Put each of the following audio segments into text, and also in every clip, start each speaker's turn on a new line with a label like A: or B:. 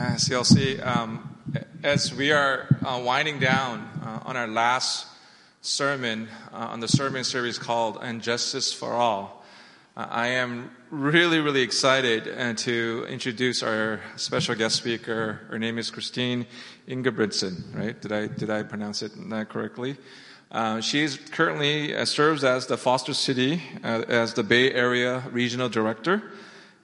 A: Uh, CLC, um, as we are uh, winding down uh, on our last sermon uh, on the sermon series called And Justice for All, uh, I am really, really excited uh, to introduce our special guest speaker. Her name is Christine Ingebretson, right? Did I, did I pronounce it correctly? Uh, she currently uh, serves as the Foster City, uh, as the Bay Area Regional Director,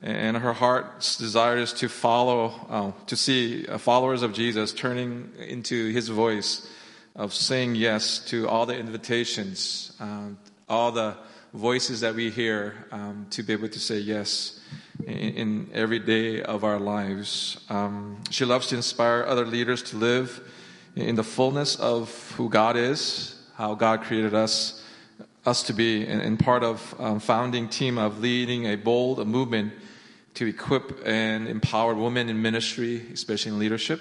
A: and her heart's desire is to follow, uh, to see uh, followers of Jesus turning into His voice of saying yes to all the invitations, um, all the voices that we hear, um, to be able to say yes in, in every day of our lives. Um, she loves to inspire other leaders to live in the fullness of who God is how God created us us to be, and, and part of um, founding team of leading a bold a movement to equip and empower women in ministry, especially in leadership.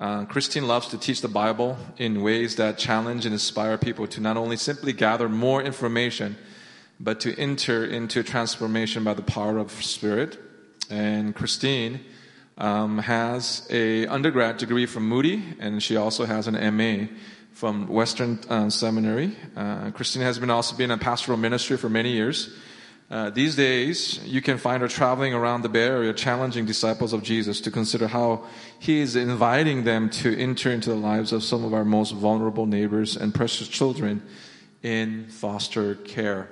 A: Uh, Christine loves to teach the Bible in ways that challenge and inspire people to not only simply gather more information, but to enter into transformation by the power of Spirit. And Christine um, has a undergrad degree from Moody, and she also has an MA from Western uh, Seminary. Uh, Christine has been also been in pastoral ministry for many years. Uh, these days, you can find her traveling around the Bay Area, challenging disciples of Jesus to consider how He is inviting them to enter into the lives of some of our most vulnerable neighbors and precious children in foster care.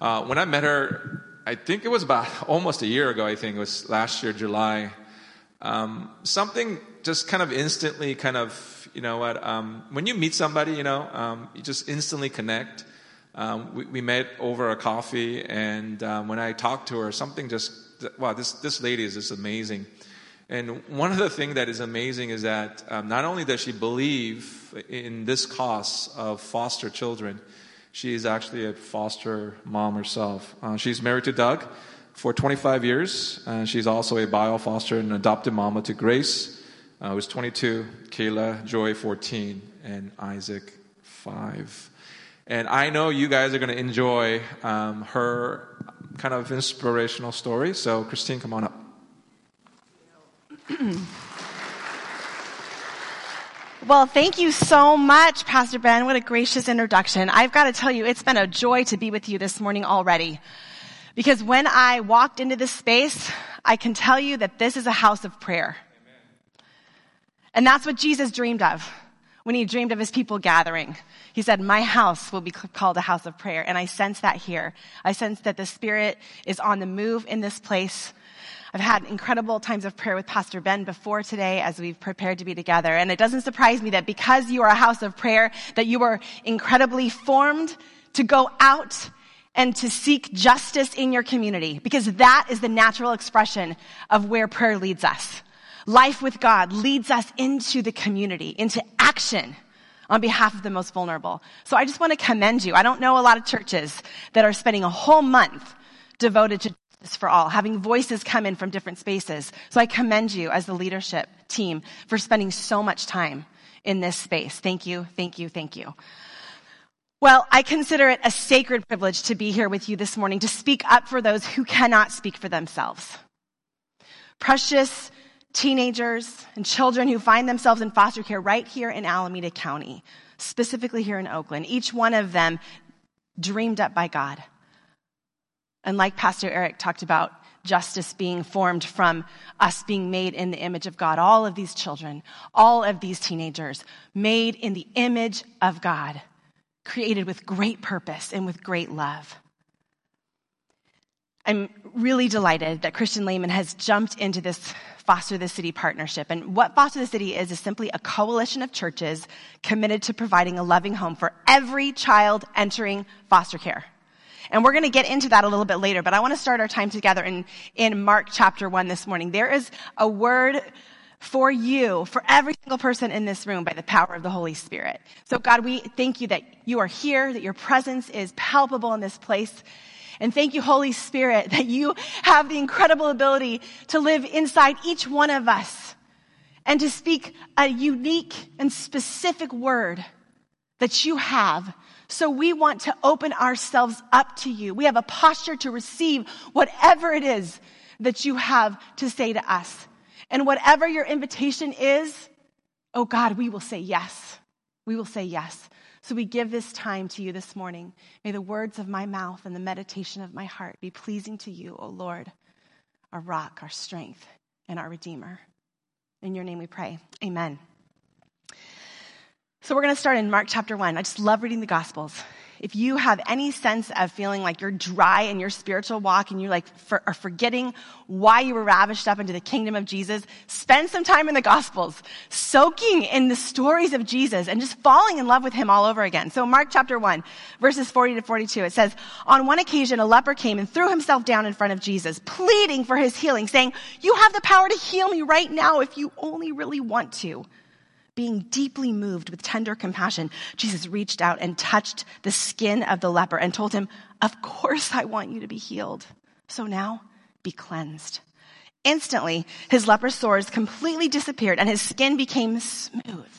A: Uh, when I met her, I think it was about almost a year ago. I think it was last year, July. Um, something just kind of instantly kind of you know what? Um, when you meet somebody, you know, um, you just instantly connect. Um, we, we, met over a coffee, and um, when I talked to her, something just wow, this this lady is just amazing. And one of the things that is amazing is that um, not only does she believe in this cause of foster children, she is actually a foster mom herself. Uh, she's married to Doug for 25 years. and she's also a bio foster and adopted mama to Grace uh, was 22, Kayla, Joy, 14, and Isaac, 5. And I know you guys are going to enjoy um, her kind of inspirational story. So, Christine, come on up.
B: Well, thank you so much, Pastor Ben. What a gracious introduction. I've got to tell you, it's been a joy to be with you this morning already. Because when I walked into this space, I can tell you that this is a house of prayer. And that's what Jesus dreamed of when he dreamed of his people gathering. He said, my house will be called a house of prayer. And I sense that here. I sense that the Spirit is on the move in this place. I've had incredible times of prayer with Pastor Ben before today as we've prepared to be together. And it doesn't surprise me that because you are a house of prayer, that you are incredibly formed to go out and to seek justice in your community. Because that is the natural expression of where prayer leads us. Life with God leads us into the community, into action on behalf of the most vulnerable. So I just want to commend you. I don't know a lot of churches that are spending a whole month devoted to justice for all, having voices come in from different spaces. So I commend you as the leadership team for spending so much time in this space. Thank you, thank you, thank you. Well, I consider it a sacred privilege to be here with you this morning to speak up for those who cannot speak for themselves. Precious teenagers and children who find themselves in foster care right here in Alameda County, specifically here in Oakland, each one of them dreamed up by God. And like Pastor Eric talked about, justice being formed from us being made in the image of God. All of these children, all of these teenagers, made in the image of God, created with great purpose and with great love. I'm really delighted that Christian Lehman has jumped into this Foster the City partnership. And what Foster the City is, is simply a coalition of churches committed to providing a loving home for every child entering foster care. And we're going to get into that a little bit later, but I want to start our time together in, in Mark chapter 1 this morning. There is a word for you, for every single person in this room by the power of the Holy Spirit. So God, we thank you that you are here, that your presence is palpable in this place, and thank you, Holy Spirit, that you have the incredible ability to live inside each one of us and to speak a unique and specific word that you have. So we want to open ourselves up to you. We have a posture to receive whatever it is that you have to say to us. And whatever your invitation is, oh God, we will say yes. We will say yes. So we give this time to you this morning. May the words of my mouth and the meditation of my heart be pleasing to you, O Lord, our rock, our strength, and our Redeemer. In your name we pray. Amen. So we're going to start in Mark chapter 1. I just love reading the Gospels if you have any sense of feeling like you're dry in your spiritual walk and you like for, are forgetting why you were ravished up into the kingdom of Jesus, spend some time in the gospels, soaking in the stories of Jesus and just falling in love with him all over again. So Mark chapter 1, verses 40 to 42, it says, on one occasion a leper came and threw himself down in front of Jesus, pleading for his healing, saying, you have the power to heal me right now if you only really want to. Being deeply moved with tender compassion, Jesus reached out and touched the skin of the leper and told him, Of course, I want you to be healed. So now be cleansed. Instantly, his leper sores completely disappeared and his skin became smooth.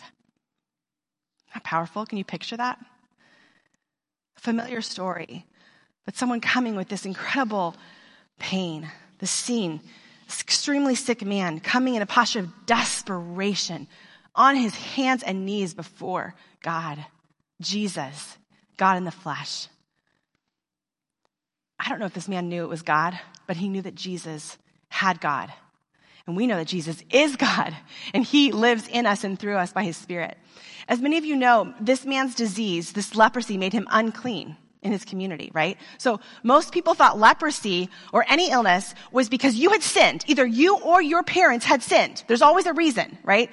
B: How powerful? Can you picture that? Familiar story, but someone coming with this incredible pain. The scene, this extremely sick man coming in a posture of desperation, on his hands and knees before God, Jesus, God in the flesh. I don't know if this man knew it was God, but he knew that Jesus had God. And we know that Jesus is God, and he lives in us and through us by his Spirit. As many of you know, this man's disease, this leprosy, made him unclean in his community, right? So most people thought leprosy or any illness was because you had sinned. Either you or your parents had sinned. There's always a reason, right?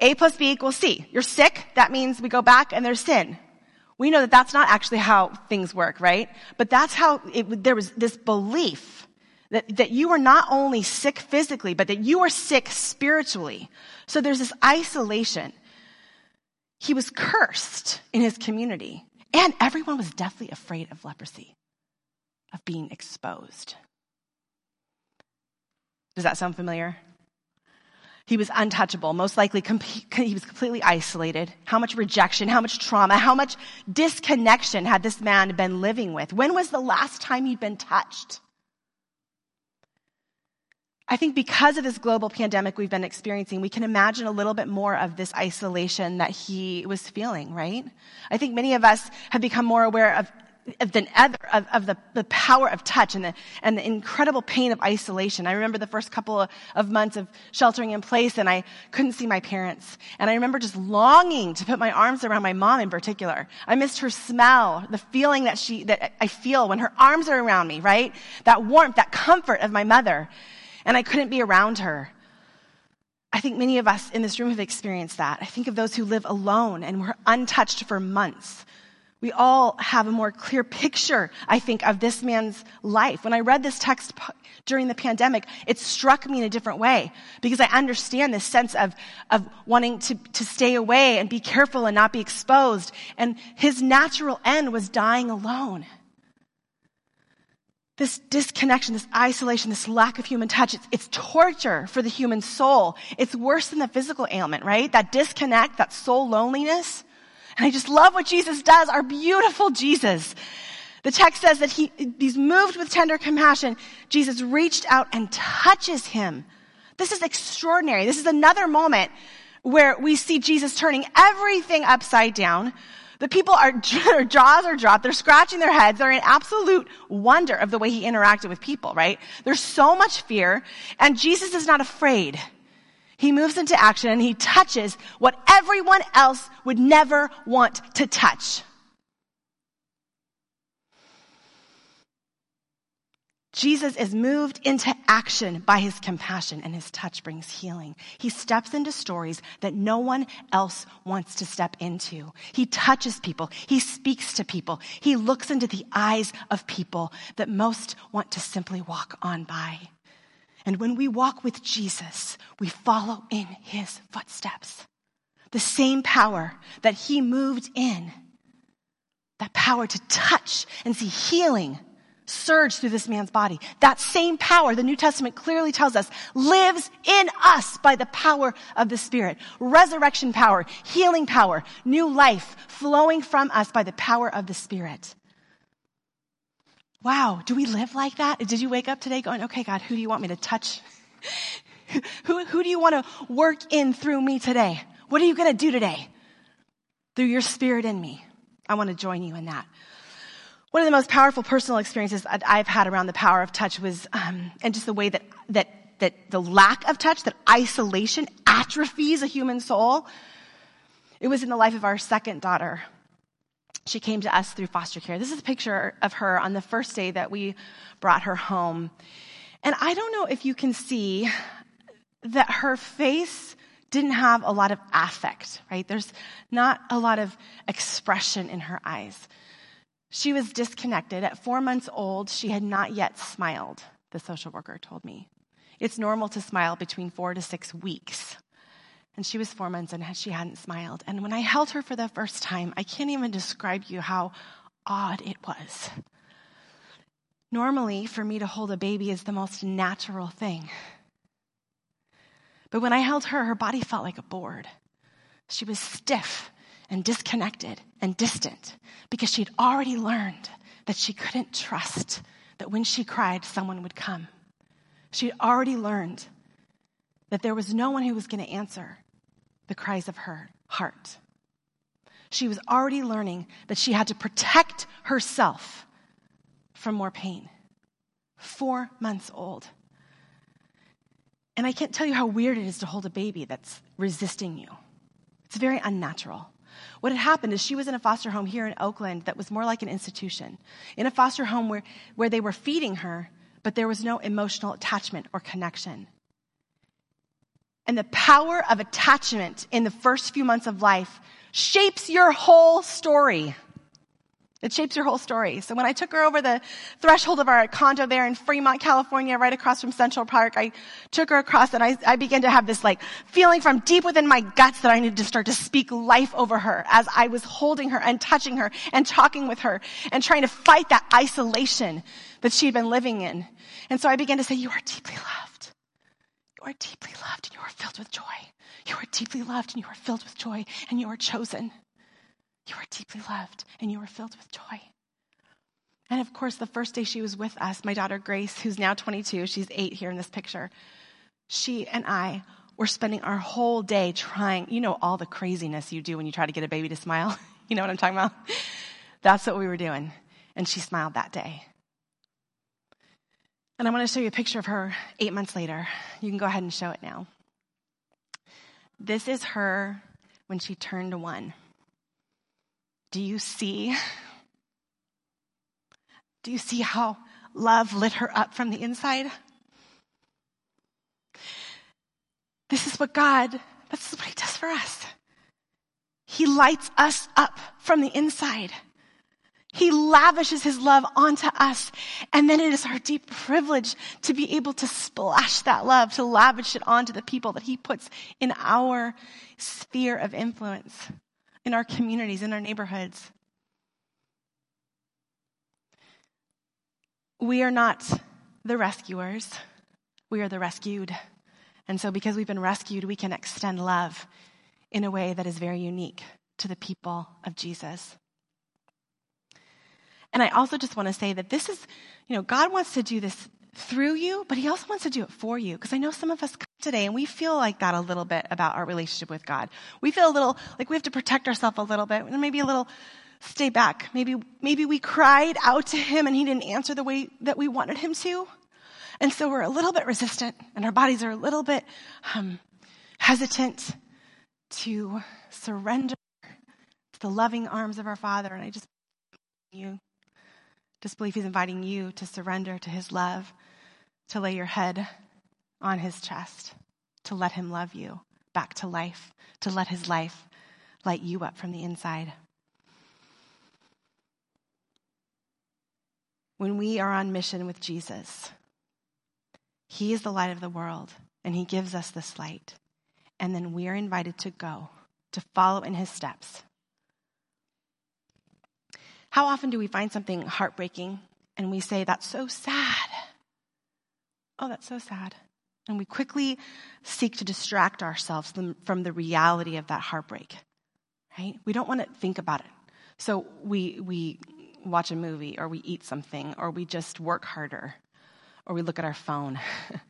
B: A plus B equals C. You're sick, that means we go back and there's sin. We know that that's not actually how things work, right? But that's how it, there was this belief that, that you were not only sick physically, but that you were sick spiritually. So there's this isolation. He was cursed in his community, and everyone was deathly afraid of leprosy, of being exposed. Does that sound familiar? He was untouchable, most likely com- he was completely isolated. How much rejection, how much trauma, how much disconnection had this man been living with? When was the last time he'd been touched? I think because of this global pandemic we've been experiencing, we can imagine a little bit more of this isolation that he was feeling, right? I think many of us have become more aware of than ever of, of the, the, power of touch and the, and the incredible pain of isolation. I remember the first couple of, of months of sheltering in place and I couldn't see my parents. And I remember just longing to put my arms around my mom in particular. I missed her smell, the feeling that she, that I feel when her arms are around me, right? That warmth, that comfort of my mother. And I couldn't be around her. I think many of us in this room have experienced that. I think of those who live alone and were untouched for months we all have a more clear picture, I think, of this man's life. When I read this text during the pandemic, it struck me in a different way because I understand this sense of, of wanting to, to stay away and be careful and not be exposed. And his natural end was dying alone. This disconnection, this isolation, this lack of human touch, it's, it's, torture for the human soul. It's worse than the physical ailment, right? That disconnect, that soul loneliness. And I just love what Jesus does, our beautiful Jesus. The text says that he, he's moved with tender compassion. Jesus reached out and touches him. This is extraordinary. This is another moment where we see Jesus turning everything upside down. The people are, their jaws are dropped. They're scratching their heads. They're in absolute wonder of the way he interacted with people, right? There's so much fear and Jesus is not afraid. He moves into action and he touches what everyone else would never want to touch. Jesus is moved into action by his compassion and his touch brings healing. He steps into stories that no one else wants to step into. He touches people. He speaks to people. He looks into the eyes of people that most want to simply walk on by. And when we walk with Jesus, we follow in his footsteps. The same power that he moved in, that power to touch and see healing surge through this man's body. That same power, the New Testament clearly tells us, lives in us by the power of the Spirit. Resurrection power, healing power, new life flowing from us by the power of the Spirit. Wow, do we live like that? Did you wake up today going, okay, God, who do you want me to touch? who, who do you want to work in through me today? What are you going to do today? Through your spirit in me. I want to join you in that. One of the most powerful personal experiences I've had around the power of touch was, um, and just the way that, that, that the lack of touch, that isolation atrophies a human soul. It was in the life of our second daughter. She came to us through foster care. This is a picture of her on the first day that we brought her home. And I don't know if you can see that her face didn't have a lot of affect, right? There's not a lot of expression in her eyes. She was disconnected. At four months old, she had not yet smiled, the social worker told me. It's normal to smile between four to six weeks. And she was four months and she hadn't smiled. And when I held her for the first time, I can't even describe you how odd it was. Normally, for me to hold a baby is the most natural thing. But when I held her, her body felt like a board. She was stiff and disconnected and distant because she'd already learned that she couldn't trust that when she cried, someone would come. She'd already learned that there was no one who was going to answer the cries of her heart. She was already learning that she had to protect herself from more pain. Four months old. And I can't tell you how weird it is to hold a baby that's resisting you. It's very unnatural. What had happened is she was in a foster home here in Oakland that was more like an institution. In a foster home where, where they were feeding her, but there was no emotional attachment or connection. And the power of attachment in the first few months of life shapes your whole story. It shapes your whole story. So when I took her over the threshold of our condo there in Fremont, California, right across from Central Park, I took her across and I, I began to have this like feeling from deep within my guts that I needed to start to speak life over her as I was holding her and touching her and talking with her and trying to fight that isolation that she'd been living in. And so I began to say, you are deeply loved. Are deeply loved and you are filled with joy. You are deeply loved and you are filled with joy and you are chosen. You are deeply loved and you are filled with joy. And of course, the first day she was with us, my daughter Grace, who's now 22, she's eight here in this picture, she and I were spending our whole day trying, you know, all the craziness you do when you try to get a baby to smile. you know what I'm talking about? That's what we were doing. And she smiled that day. And I want to show you a picture of her eight months later. You can go ahead and show it now. This is her when she turned one. Do you see? Do you see how love lit her up from the inside? This is what God, this is what He does for us. He lights us up from the inside. He lavishes his love onto us. And then it is our deep privilege to be able to splash that love, to lavish it onto the people that he puts in our sphere of influence in our communities, in our neighborhoods. We are not the rescuers, we are the rescued. And so, because we've been rescued, we can extend love in a way that is very unique to the people of Jesus. And I also just want to say that this is, you know, God wants to do this through you, but He also wants to do it for you. Because I know some of us come today and we feel like that a little bit about our relationship with God. We feel a little like we have to protect ourselves a little bit, and maybe a little stay back. Maybe, maybe we cried out to Him and He didn't answer the way that we wanted Him to. And so we're a little bit resistant and our bodies are a little bit um, hesitant to surrender to the loving arms of our Father. And I just you just believe He's inviting you to surrender to His love to lay your head on his chest, to let him love you back to life, to let his life light you up from the inside. When we are on mission with Jesus, he is the light of the world, and he gives us this light. And then we are invited to go, to follow in his steps. How often do we find something heartbreaking and we say, That's so sad? oh, that's so sad. And we quickly seek to distract ourselves from the reality of that heartbreak, right? We don't want to think about it. So we, we watch a movie or we eat something or we just work harder or we look at our phone.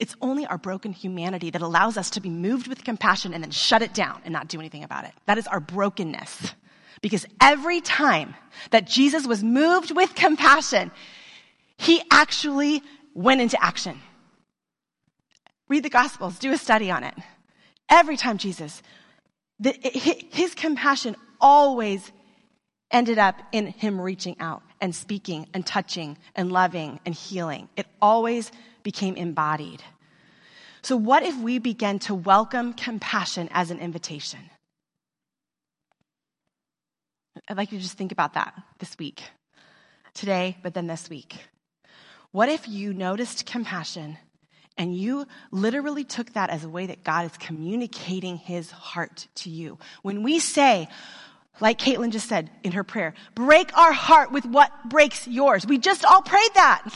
B: It's only our broken humanity that allows us to be moved with compassion and then shut it down and not do anything about it. That is our brokenness. Because every time that Jesus was moved with compassion, he actually went into action. Read the Gospels, do a study on it. Every time Jesus, the, his compassion always ended up in him reaching out and speaking and touching and loving and healing. It always became embodied. So, what if we begin to welcome compassion as an invitation? I'd like you to just think about that this week, today, but then this week. What if you noticed compassion and you literally took that as a way that God is communicating his heart to you? When we say, like Caitlin just said in her prayer, break our heart with what breaks yours. We just all prayed that.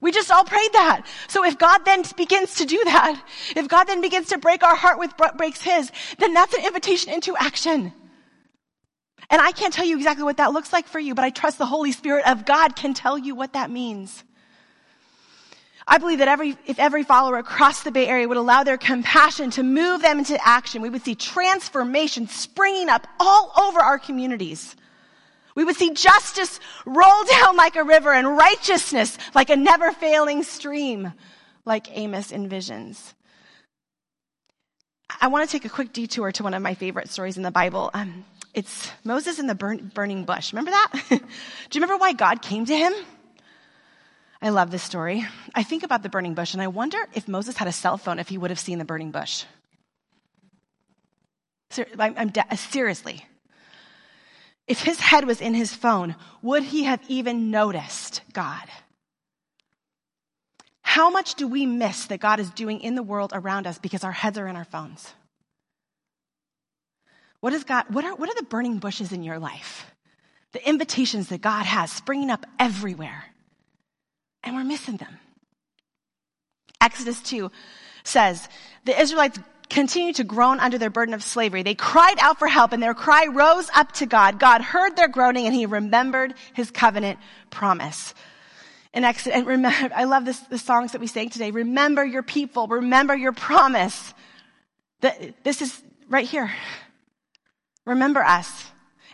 B: We just all prayed that. So if God then begins to do that, if God then begins to break our heart with what breaks his, then that's an invitation into action. And I can't tell you exactly what that looks like for you, but I trust the Holy Spirit of God can tell you what that means. I believe that every, if every follower across the Bay Area would allow their compassion to move them into action, we would see transformation springing up all over our communities. We would see justice roll down like a river and righteousness like a never failing stream, like Amos envisions. I want to take a quick detour to one of my favorite stories in the Bible. Um, it's Moses in the burn, burning bush. Remember that? Do you remember why God came to him? I love this story. I think about the burning bush and I wonder if Moses had a cell phone, if he would have seen the burning bush. I'm, I'm de- uh, seriously. If his head was in his phone, would he have even noticed God? How much do we miss that God is doing in the world around us because our heads are in our phones? What is God, what are, what are the burning bushes in your life? The invitations that God has springing up everywhere and we're missing them. Exodus 2 says, the Israelites continued to groan under their burden of slavery. They cried out for help and their cry rose up to God. God heard their groaning and he remembered his covenant promise. In Exodus, and remember, I love this, the songs that we sang today. Remember your people. Remember your promise. That this is right here. Remember us.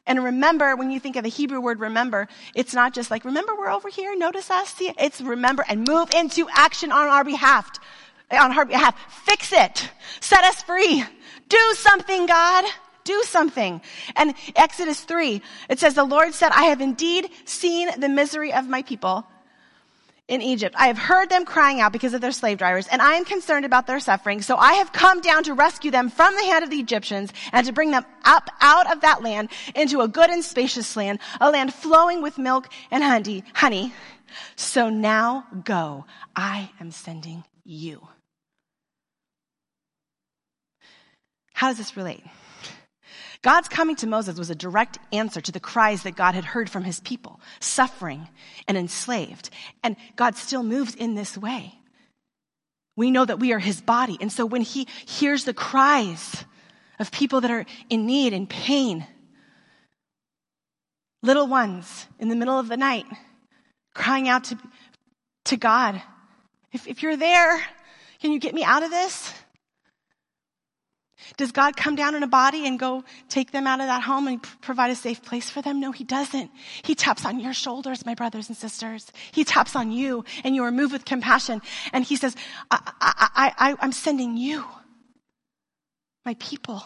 B: And remember, when you think of the Hebrew word remember, it's not just like, remember we're over here, notice us, see, it's remember and move into action on our behalf. On our behalf. Fix it. Set us free. Do something, God. Do something. And Exodus 3, it says, the Lord said, I have indeed seen the misery of my people in Egypt. I have heard them crying out because of their slave drivers, and I am concerned about their suffering. So I have come down to rescue them from the hand of the Egyptians and to bring them up out of that land into a good and spacious land, a land flowing with milk and honey. honey. So now go. I am sending you. How does this relate? God's coming to Moses was a direct answer to the cries that God had heard from his people, suffering and enslaved. And God still moves in this way. We know that we are his body. And so when he hears the cries of people that are in need and pain, little ones in the middle of the night crying out to, to God, if, if you're there, can you get me out of this? Does God come down in a body and go take them out of that home and provide a safe place for them? No, He doesn't. He taps on your shoulders, my brothers and sisters. He taps on you and you are moved with compassion. And He says, I, I, I, I'm sending you, my people.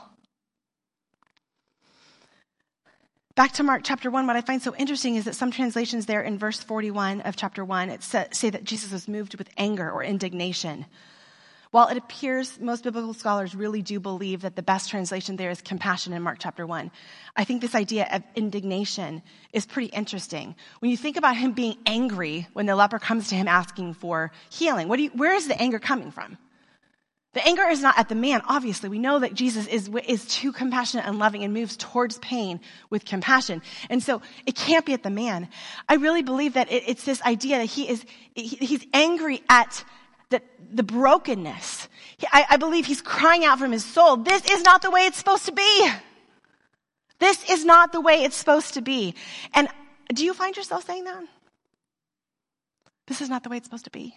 B: Back to Mark chapter 1, what I find so interesting is that some translations there in verse 41 of chapter 1, it say that Jesus was moved with anger or indignation. While it appears most biblical scholars really do believe that the best translation there is compassion in Mark chapter 1, I think this idea of indignation is pretty interesting. When you think about him being angry when the leper comes to him asking for healing, you, where is the anger coming from? The anger is not at the man, obviously. We know that Jesus is, is too compassionate and loving and moves towards pain with compassion. And so it can't be at the man. I really believe that it, it's this idea that he is, he, he's angry at the, brokenness. I, I believe he's crying out from his soul. This is not the way it's supposed to be. This is not the way it's supposed to be. And do you find yourself saying that? This is not the way it's supposed to be.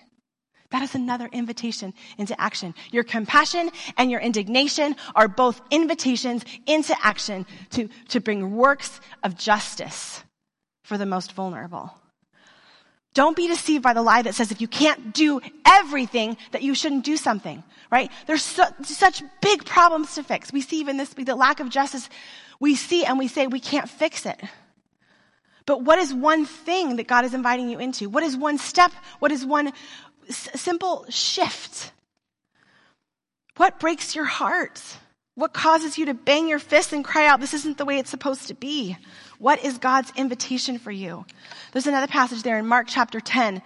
B: That is another invitation into action. Your compassion and your indignation are both invitations into action to, to bring works of justice for the most vulnerable. Don't be deceived by the lie that says if you can't do everything, that you shouldn't do something, right? There's such big problems to fix. We see even this, the lack of justice, we see and we say we can't fix it. But what is one thing that God is inviting you into? What is one step? What is one s- simple shift? What breaks your heart? What causes you to bang your fist and cry out, this isn't the way it's supposed to be? What is God's invitation for you? There's another passage there in Mark chapter 10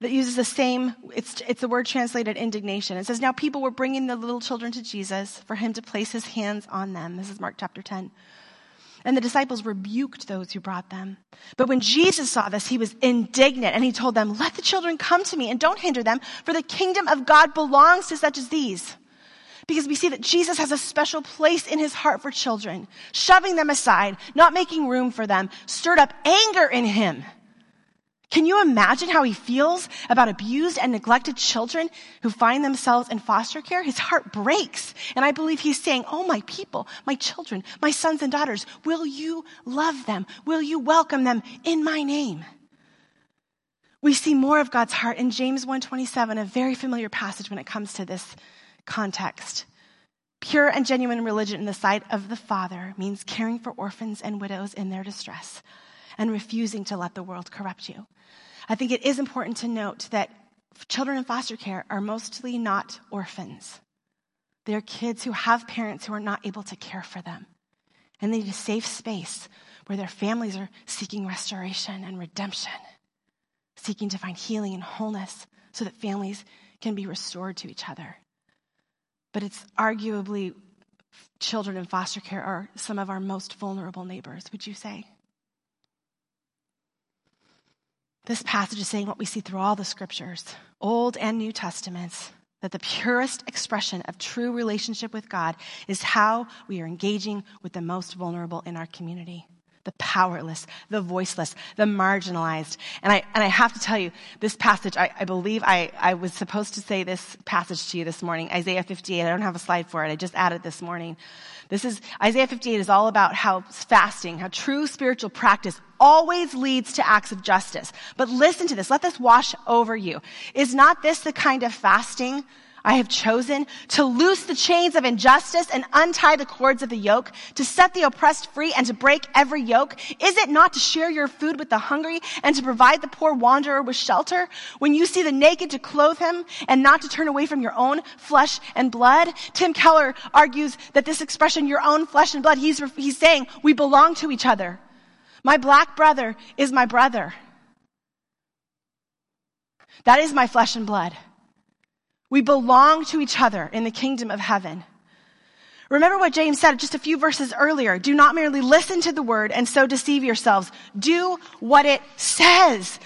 B: that uses the same, it's, it's the word translated indignation. It says, Now people were bringing the little children to Jesus for him to place his hands on them. This is Mark chapter 10. And the disciples rebuked those who brought them. But when Jesus saw this, he was indignant and he told them, Let the children come to me and don't hinder them, for the kingdom of God belongs to such as these. Because we see that Jesus has a special place in his heart for children, shoving them aside, not making room for them, stirred up anger in him. Can you imagine how he feels about abused and neglected children who find themselves in foster care? His heart breaks. And I believe he's saying, Oh, my people, my children, my sons and daughters, will you love them? Will you welcome them in my name? We see more of God's heart in James 127, a very familiar passage when it comes to this context. Pure and genuine religion in the sight of the Father means caring for orphans and widows in their distress and refusing to let the world corrupt you. I think it is important to note that children in foster care are mostly not orphans. They're kids who have parents who are not able to care for them. And they need a safe space where their families are seeking restoration and redemption, seeking to find healing and wholeness so that families can be restored to each other. But it's arguably children in foster care are some of our most vulnerable neighbors, would you say? This passage is saying what we see through all the scriptures, Old and New Testaments, that the purest expression of true relationship with God is how we are engaging with the most vulnerable in our community the powerless, the voiceless, the marginalized. And I, and I have to tell you, this passage, I, I believe I, I was supposed to say this passage to you this morning, Isaiah 58. I don't have a slide for it. I just added this morning. This is, Isaiah 58 is all about how fasting, how true spiritual practice always leads to acts of justice. But listen to this. Let this wash over you. Is not this the kind of fasting I have chosen to loose the chains of injustice and untie the cords of the yoke, to set the oppressed free and to break every yoke? Is it not to share your food with the hungry and to provide the poor wanderer with shelter? When you see the naked to clothe him and not to turn away from your own flesh and blood? Tim Keller argues that this expression, your own flesh and blood, he's, he's saying we belong to each other. My black brother is my brother. That is my flesh and blood. We belong to each other in the kingdom of heaven. Remember what James said just a few verses earlier. Do not merely listen to the word and so deceive yourselves. Do what it says.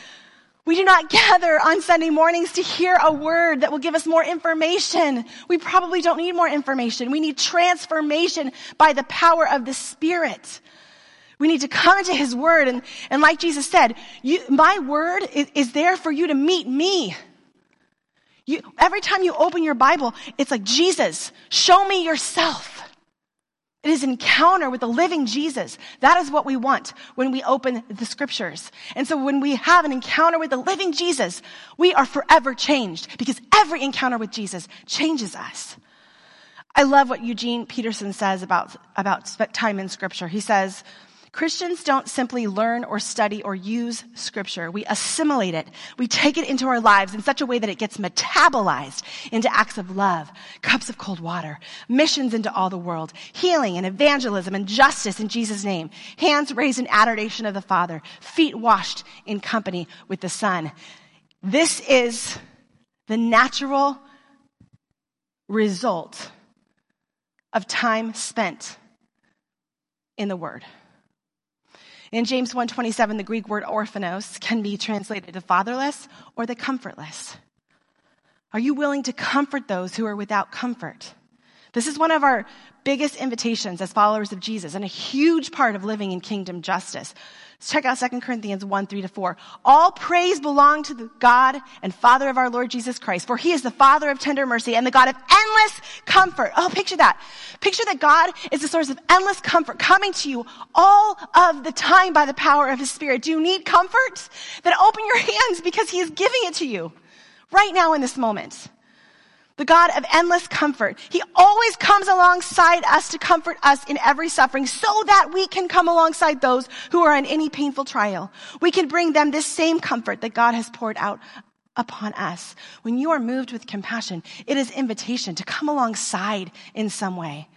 B: We do not gather on Sunday mornings to hear a word that will give us more information. We probably don't need more information. We need transformation by the power of the Spirit. We need to come into His Word and, and like Jesus said, you, my Word is, is there for you to meet me. You, every time you open your Bible, it's like, Jesus, show me yourself. It is encounter with the living Jesus. That is what we want when we open the scriptures. And so when we have an encounter with the living Jesus, we are forever changed because every encounter with Jesus changes us. I love what Eugene Peterson says about, about time in scripture. He says, Christians don't simply learn or study or use scripture. We assimilate it. We take it into our lives in such a way that it gets metabolized into acts of love, cups of cold water, missions into all the world, healing and evangelism and justice in Jesus' name, hands raised in adoration of the Father, feet washed in company with the Son. This is the natural result of time spent in the Word. In James 1:27, the Greek word orphanos can be translated the fatherless or the comfortless. Are you willing to comfort those who are without comfort? This is one of our biggest invitations as followers of Jesus and a huge part of living in kingdom justice. Let's check out 2 Corinthians 1, 3 to 4. All praise belong to the God and Father of our Lord Jesus Christ, for he is the Father of tender mercy and the God of endless comfort. Oh, picture that. Picture that God is the source of endless comfort coming to you all of the time by the power of his Spirit. Do you need comfort? Then open your hands because he is giving it to you right now in this moment the God of endless comfort. He always comes alongside us to comfort us in every suffering so that we can come alongside those who are in any painful trial. We can bring them this same comfort that God has poured out upon us. When you are moved with compassion, it is invitation to come alongside in some way.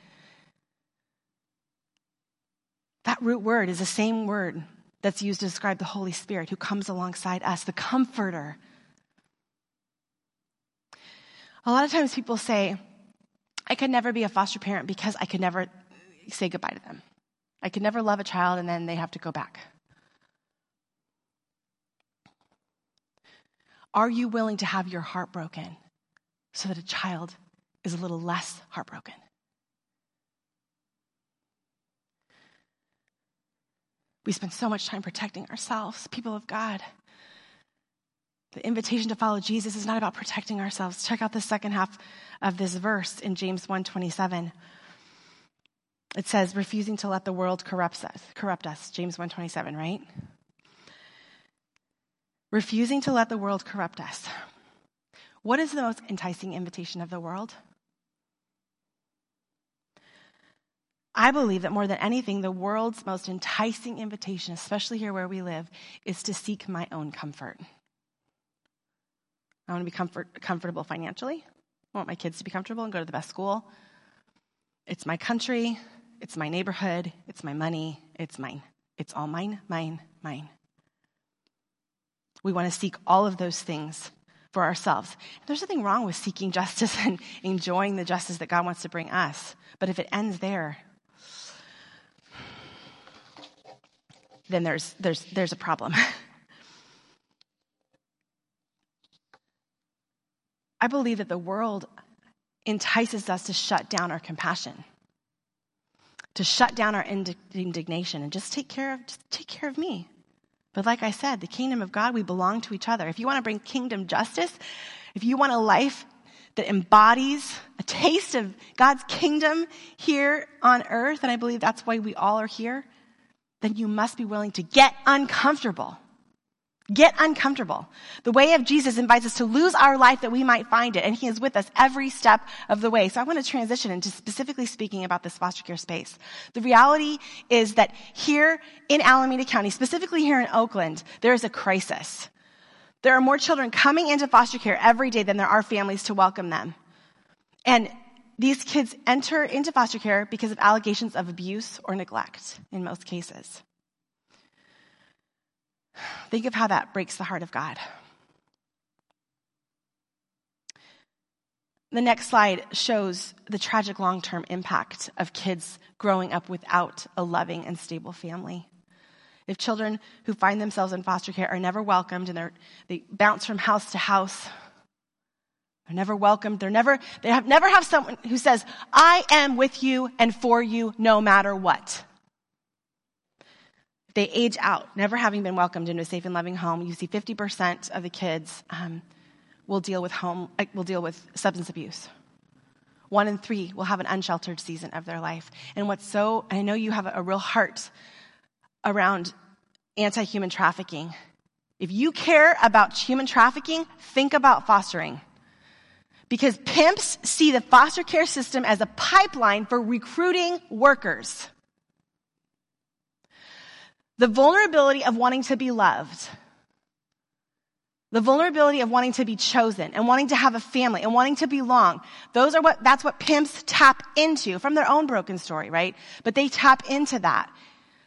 B: That root word is the same word that's used to describe the Holy Spirit who comes alongside us, the comforter a lot of times people say, I could never be a foster parent because I could never say goodbye to them. I could never love a child and then they have to go back. Are you willing to have your heart broken so that a child is a little less heartbroken? We spend so much time protecting ourselves, people of God. The invitation to follow Jesus is not about protecting ourselves. Check out the second half of this verse in James 1:27. It says, refusing to let the world corrupt us, corrupt us. James 1:27, right? Refusing to let the world corrupt us. What is the most enticing invitation of the world? I believe that more than anything, the world's most enticing invitation, especially here where we live, is to seek my own comfort. I want to be comfort, comfortable financially. I want my kids to be comfortable and go to the best school. It's my country. It's my neighborhood. It's my money. It's mine. It's all mine, mine, mine. We want to seek all of those things for ourselves. There's nothing wrong with seeking justice and enjoying the justice that God wants to bring us. But if it ends there, then there's, there's, there's a problem. I believe that the world entices us to shut down our compassion, to shut down our indignation, and just take care of just take care of me. But like I said, the kingdom of God, we belong to each other. If you want to bring kingdom justice, if you want a life that embodies a taste of God's kingdom here on earth, and I believe that's why we all are here, then you must be willing to get uncomfortable. Get uncomfortable. The way of Jesus invites us to lose our life that we might find it, and He is with us every step of the way. So I want to transition into specifically speaking about this foster care space. The reality is that here in Alameda County, specifically here in Oakland, there is a crisis. There are more children coming into foster care every day than there are families to welcome them. And these kids enter into foster care because of allegations of abuse or neglect in most cases. Think of how that breaks the heart of God. The next slide shows the tragic long term impact of kids growing up without a loving and stable family. If children who find themselves in foster care are never welcomed and they bounce from house to house, they're never welcomed, they're never, they have, never have someone who says, I am with you and for you no matter what. They age out, never having been welcomed into a safe and loving home. You see 50% of the kids um, will deal with home, uh, will deal with substance abuse. One in three will have an unsheltered season of their life. And what's so, I know you have a, a real heart around anti human trafficking. If you care about human trafficking, think about fostering. Because pimps see the foster care system as a pipeline for recruiting workers. The vulnerability of wanting to be loved. The vulnerability of wanting to be chosen and wanting to have a family and wanting to belong. Those are what, that's what pimps tap into from their own broken story, right? But they tap into that.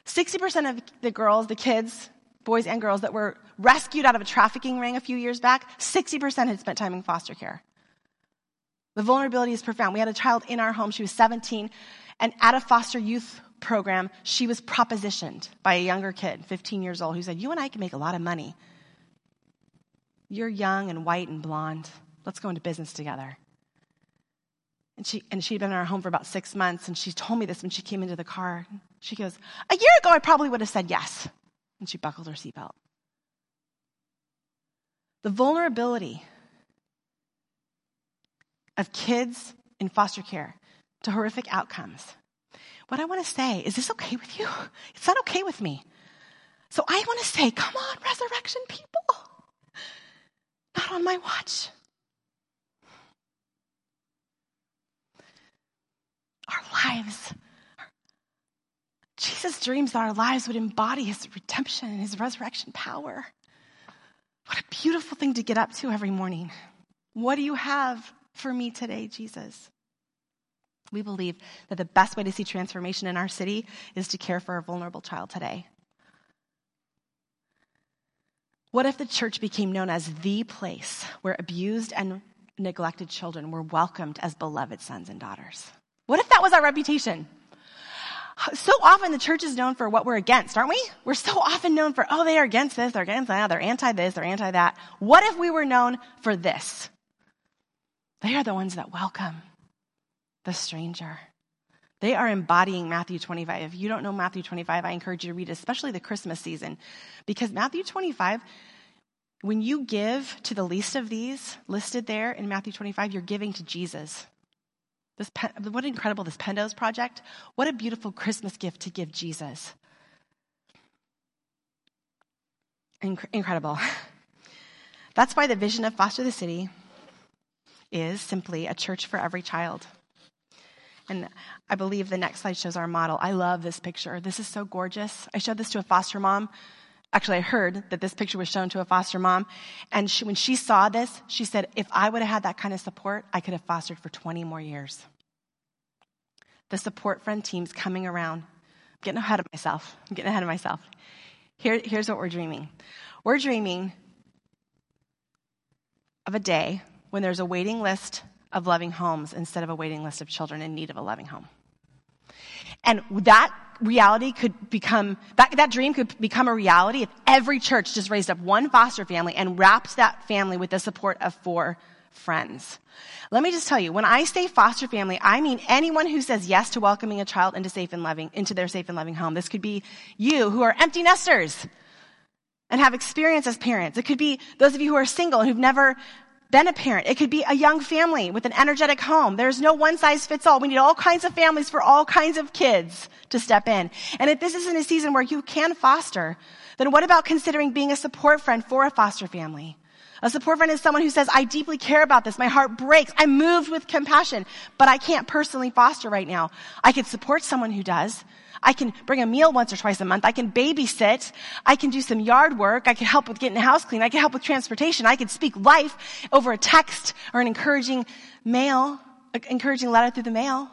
B: 60% of the girls, the kids, boys and girls that were rescued out of a trafficking ring a few years back, 60% had spent time in foster care. The vulnerability is profound. We had a child in our home. She was 17 and at a foster youth program, she was propositioned by a younger kid, 15 years old, who said, You and I can make a lot of money. You're young and white and blonde. Let's go into business together. And, she, and she'd been in our home for about six months, and she told me this when she came into the car. She goes, A year ago, I probably would have said yes. And she buckled her seatbelt. The vulnerability of kids in foster care to horrific outcomes. What I want to say is this okay with you? It's not okay with me. So I want to say, come on, resurrection people. Not on my watch. Our lives. Jesus dreams that our lives would embody his redemption and his resurrection power. What a beautiful thing to get up to every morning. What do you have for me today, Jesus? We believe that the best way to see transformation in our city is to care for a vulnerable child today. What if the church became known as the place where abused and neglected children were welcomed as beloved sons and daughters? What if that was our reputation? So often the church is known for what we're against, aren't we? We're so often known for, oh, they are against this, they're against that, they're anti this, they're anti that. What if we were known for this? They are the ones that welcome the stranger. They are embodying Matthew 25. If you don't know Matthew 25, I encourage you to read, especially the Christmas season, because Matthew 25, when you give to the least of these listed there in Matthew 25, you're giving to Jesus. This, what incredible, this Pendos project. What a beautiful Christmas gift to give Jesus. incredible. That's why the vision of Foster the City is simply a church for every child. And I believe the next slide shows our model. I love this picture. This is so gorgeous. I showed this to a foster mom. Actually, I heard that this picture was shown to a foster mom. And she, when she saw this, she said, if I would have had that kind of support, I could have fostered for 20 more years. The support friend team's coming around. I'm getting ahead of myself. I'm getting ahead of myself. Here, here's what we're dreaming we're dreaming of a day when there's a waiting list of loving homes instead of a waiting list of children in need of a loving home. And that reality could become, that, that dream could become a reality if every church just raised up one foster family and wrapped that family with the support of four friends. Let me just tell you, when I say foster family, I mean anyone who says yes to welcoming a child into safe and loving, into their safe and loving home. This could be you who are empty nesters and have experience as parents. It could be those of you who are single and who've never been a parent. It could be a young family with an energetic home. There's no one size fits all. We need all kinds of families for all kinds of kids to step in. And if this isn't a season where you can foster, then what about considering being a support friend for a foster family? A support friend is someone who says, I deeply care about this. My heart breaks. I'm moved with compassion, but I can't personally foster right now. I could support someone who does. I can bring a meal once or twice a month. I can babysit. I can do some yard work. I can help with getting the house clean. I can help with transportation. I can speak life over a text or an encouraging mail, encouraging letter through the mail.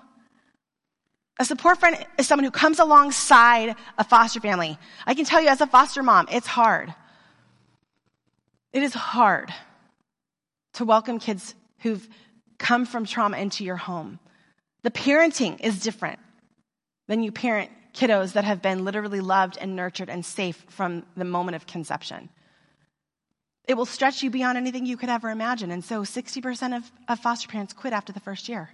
B: A support friend is someone who comes alongside a foster family. I can tell you as a foster mom, it's hard. It is hard to welcome kids who've come from trauma into your home. The parenting is different than you parent kiddos that have been literally loved and nurtured and safe from the moment of conception. It will stretch you beyond anything you could ever imagine. And so 60% of, of foster parents quit after the first year.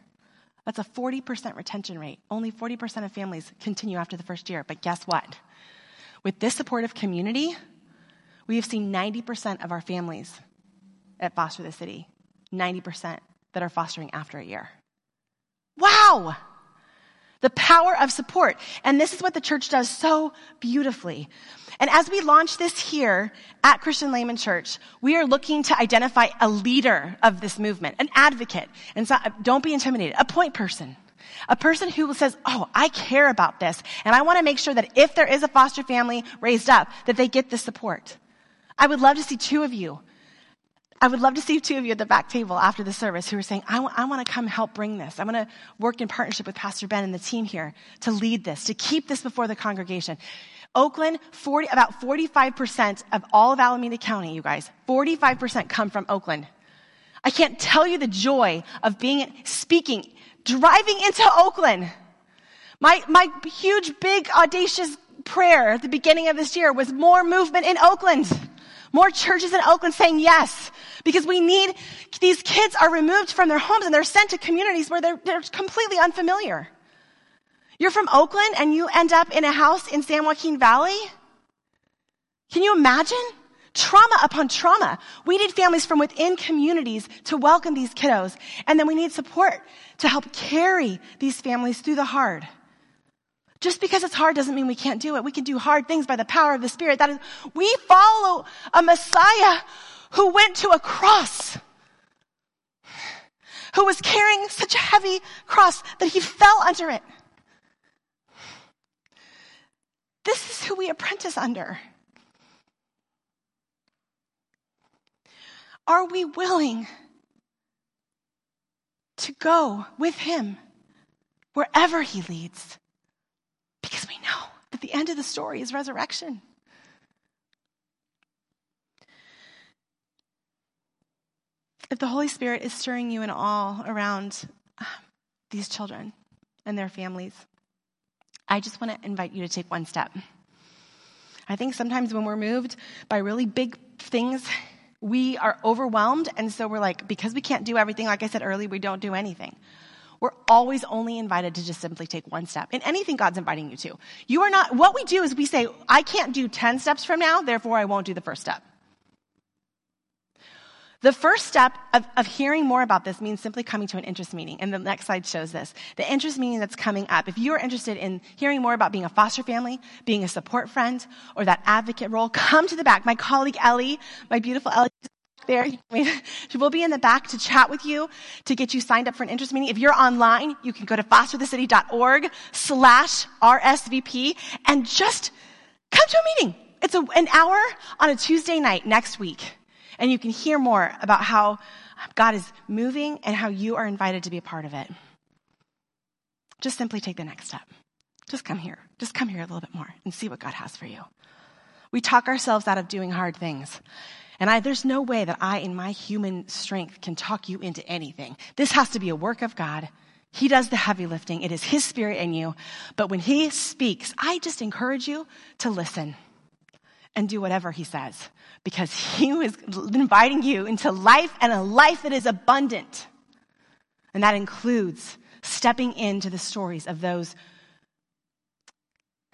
B: That's a 40% retention rate. Only 40% of families continue after the first year. But guess what? With this supportive community, we have seen 90% of our families at Foster the City, 90% that are fostering after a year. Wow! The power of support. And this is what the church does so beautifully. And as we launch this here at Christian Layman Church, we are looking to identify a leader of this movement, an advocate. And so, uh, don't be intimidated, a point person. A person who says, Oh, I care about this. And I want to make sure that if there is a foster family raised up, that they get the support. I would love to see two of you I would love to see two of you at the back table after the service who are saying, I, w- I want to come help bring this. I want to work in partnership with Pastor Ben and the team here to lead this, to keep this before the congregation. Oakland, 40, about 45% of all of Alameda County, you guys, 45% come from Oakland. I can't tell you the joy of being, speaking, driving into Oakland. My, my huge, big, audacious prayer at the beginning of this year was more movement in Oakland. More churches in Oakland saying yes because we need, these kids are removed from their homes and they're sent to communities where they're, they're completely unfamiliar. You're from Oakland and you end up in a house in San Joaquin Valley? Can you imagine? Trauma upon trauma. We need families from within communities to welcome these kiddos. And then we need support to help carry these families through the hard. Just because it's hard doesn't mean we can't do it. We can do hard things by the power of the Spirit. That is, we follow a Messiah who went to a cross, who was carrying such a heavy cross that he fell under it. This is who we apprentice under. Are we willing to go with him wherever he leads? That the end of the story is resurrection. If the Holy Spirit is stirring you in all around uh, these children and their families, I just want to invite you to take one step. I think sometimes when we're moved by really big things, we are overwhelmed. And so we're like, because we can't do everything, like I said earlier, we don't do anything. We're always only invited to just simply take one step in anything God's inviting you to. You are not, what we do is we say, I can't do 10 steps from now, therefore I won't do the first step. The first step of, of, hearing more about this means simply coming to an interest meeting. And the next slide shows this. The interest meeting that's coming up. If you are interested in hearing more about being a foster family, being a support friend, or that advocate role, come to the back. My colleague Ellie, my beautiful Ellie, there. Will be in the back to chat with you, to get you signed up for an interest meeting. If you're online, you can go to fosterthecity.org slash RSVP and just come to a meeting. It's a, an hour on a Tuesday night next week. And you can hear more about how God is moving and how you are invited to be a part of it. Just simply take the next step. Just come here. Just come here a little bit more and see what God has for you. We talk ourselves out of doing hard things. And I, there's no way that I, in my human strength, can talk you into anything. This has to be a work of God. He does the heavy lifting. It is His Spirit in you. But when He speaks, I just encourage you to listen and do whatever He says because He is inviting you into life and a life that is abundant. And that includes stepping into the stories of those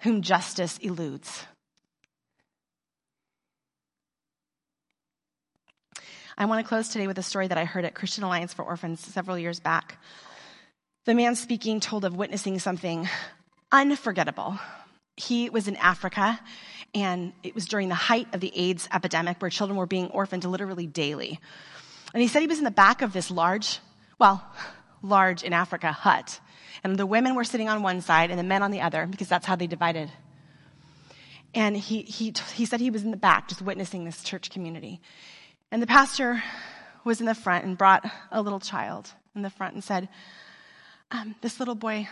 B: whom justice eludes. I want to close today with a story that I heard at Christian Alliance for Orphans several years back. The man speaking told of witnessing something unforgettable. He was in Africa, and it was during the height of the AIDS epidemic where children were being orphaned literally daily. And he said he was in the back of this large, well, large in Africa hut. And the women were sitting on one side and the men on the other because that's how they divided. And he, he, he said he was in the back just witnessing this church community. And the pastor was in the front and brought a little child in the front and said, um, This little boy,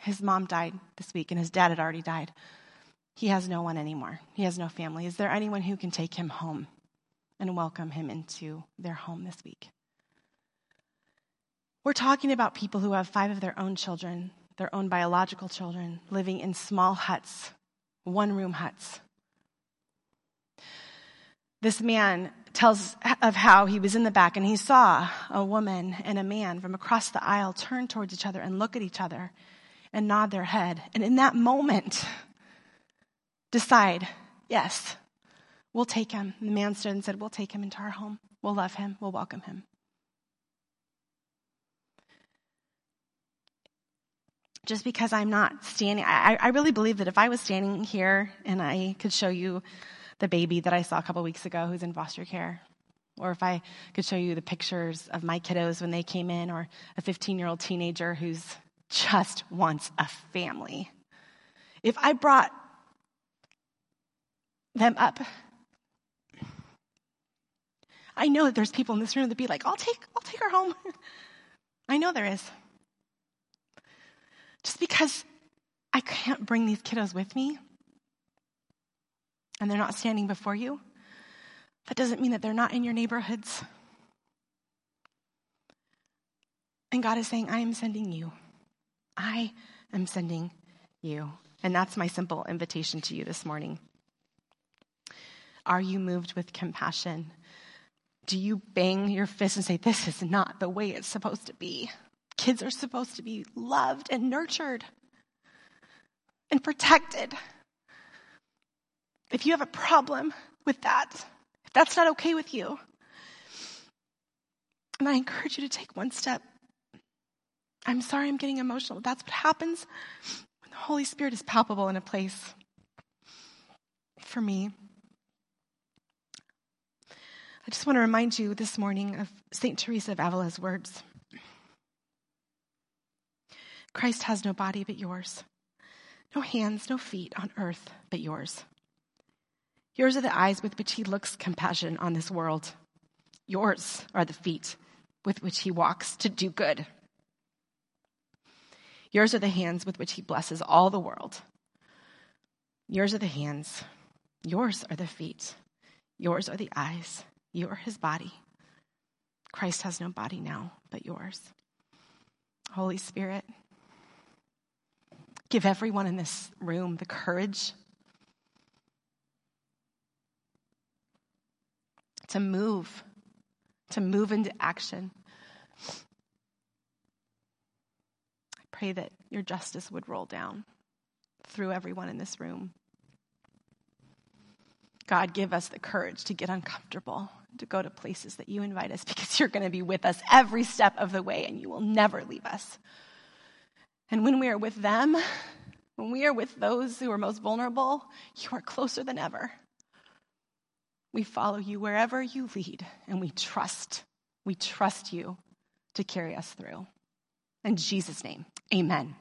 B: his mom died this week and his dad had already died. He has no one anymore. He has no family. Is there anyone who can take him home and welcome him into their home this week? We're talking about people who have five of their own children, their own biological children, living in small huts, one room huts. This man tells of how he was in the back and he saw a woman and a man from across the aisle turn towards each other and look at each other and nod their head. And in that moment, decide, yes, we'll take him. The man stood and said, We'll take him into our home. We'll love him. We'll welcome him. Just because I'm not standing, I, I really believe that if I was standing here and I could show you the baby that I saw a couple weeks ago who's in foster care. Or if I could show you the pictures of my kiddos when they came in, or a 15 year old teenager who's just wants a family. If I brought them up, I know that there's people in this room that be like, I'll take, I'll take her home. I know there is. Just because I can't bring these kiddos with me and they're not standing before you, that doesn't mean that they're not in your neighborhoods. And God is saying, I am sending you. I am sending you. And that's my simple invitation to you this morning. Are you moved with compassion Do you bang your fist and say, This is not the way it's supposed to be? Kids are supposed to be loved and nurtured and protected. If you have a problem with that, if that's not okay with you, and I encourage you to take one step. I'm sorry I'm getting emotional. That's what happens when the Holy Spirit is palpable in a place. For me, I just want to remind you this morning of St. Teresa of Avila's words Christ has no body but yours, no hands, no feet on earth but yours. Yours are the eyes with which he looks compassion on this world. Yours are the feet with which he walks to do good. Yours are the hands with which he blesses all the world. Yours are the hands. Yours are the feet. Yours are the eyes. You are his body. Christ has no body now but yours. Holy Spirit, give everyone in this room the courage to move to move into action. I pray that your justice would roll down through everyone in this room. God, give us the courage to get uncomfortable, to go to places that you invite us because you're going to be with us every step of the way and you will never leave us. And when we are with them, when we are with those who are most vulnerable, you are closer than ever. We follow you wherever you lead, and we trust. We trust you to carry us through. In Jesus' name, amen.